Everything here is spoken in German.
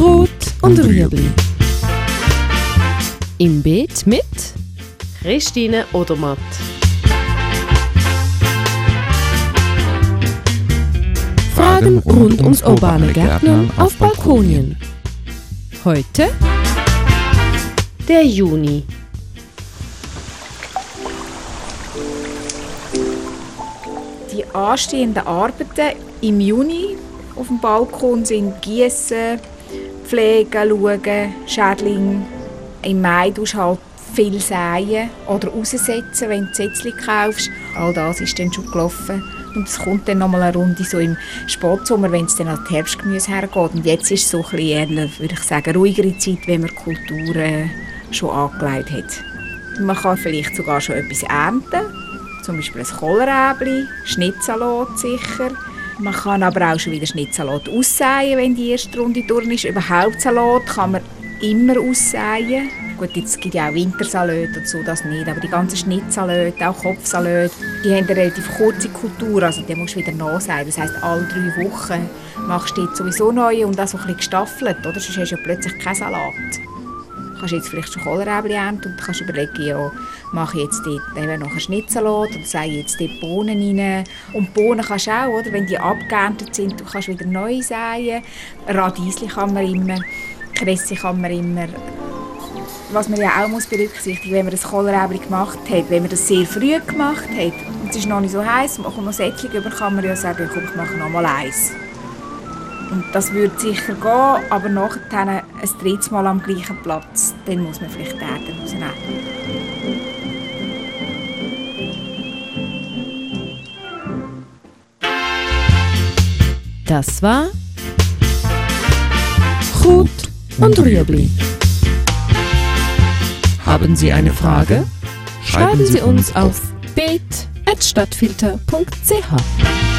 Rot und Rüebli. Im Beet mit Christine Odermatt. Fragen rund ums urbane Gärtnern auf Balkonien. Heute Der Juni. Die anstehenden Arbeiten im Juni auf dem Balkon sind Gießen, Pflegen, Schauen, Schädling. Im Mai tust du halt viel säen oder raussetzen, wenn du Sätzchen kaufst. All das ist dann schon gelaufen. Und es kommt dann nochmal eine Runde so im Spätsommer, wenn es dann an die Herbstgemüse hergeht. Und jetzt ist es so ein bisschen eher, würde ich sagen, ruhigere Zeit, wenn man Kulturen schon angelegt hat. Man kann vielleicht sogar schon etwas ernten. Zum Beispiel ein Kohlrabi, Schnittsalat sicher. Man kann aber auch schon wieder Schnittsalat aussäen, wenn die erste Runde durch ist. Überhaupt Salat kann man immer aussäen. Gut, jetzt gibt ja auch Wintersalat und so, das nicht. Aber die ganzen Schnittsalate, auch Kopfsalate, die haben eine relativ kurze Kultur. Also die musst du wieder nachsäen. Das heisst, alle drei Wochen machst du jetzt sowieso neu und das so ein bisschen gestaffelt. Oder? Sonst hast du ja plötzlich keinen Salat. Kannst jetzt vielleicht schon Kohlrabi ernten und kannst überlegen, ja, mache ich jetzt dort noch einen Schnitzelsalat oder sei jetzt dort Bohnen rein. Und Bohnen kannst du auch, oder? wenn die abgeerntet sind, du kannst wieder neu säen. Radiesli kann man immer, Kresse kann man immer. Was man ja auch muss berücksichtigen wenn man das Kohlrabi gemacht hat, wenn man das sehr früh gemacht hat und es ist noch nicht so heiß und man kommt noch Sättigung über, kann man ja sagen, komm, ich mache noch mal eins. Und das würde sicher gehen, aber nachher ein drittes Mal am gleichen Platz, dann muss man vielleicht die Erde rausnehmen. Das war Rot und Rüebli. Haben Sie eine Frage? Schreiben Sie uns auf beet.stadtfilter.ch.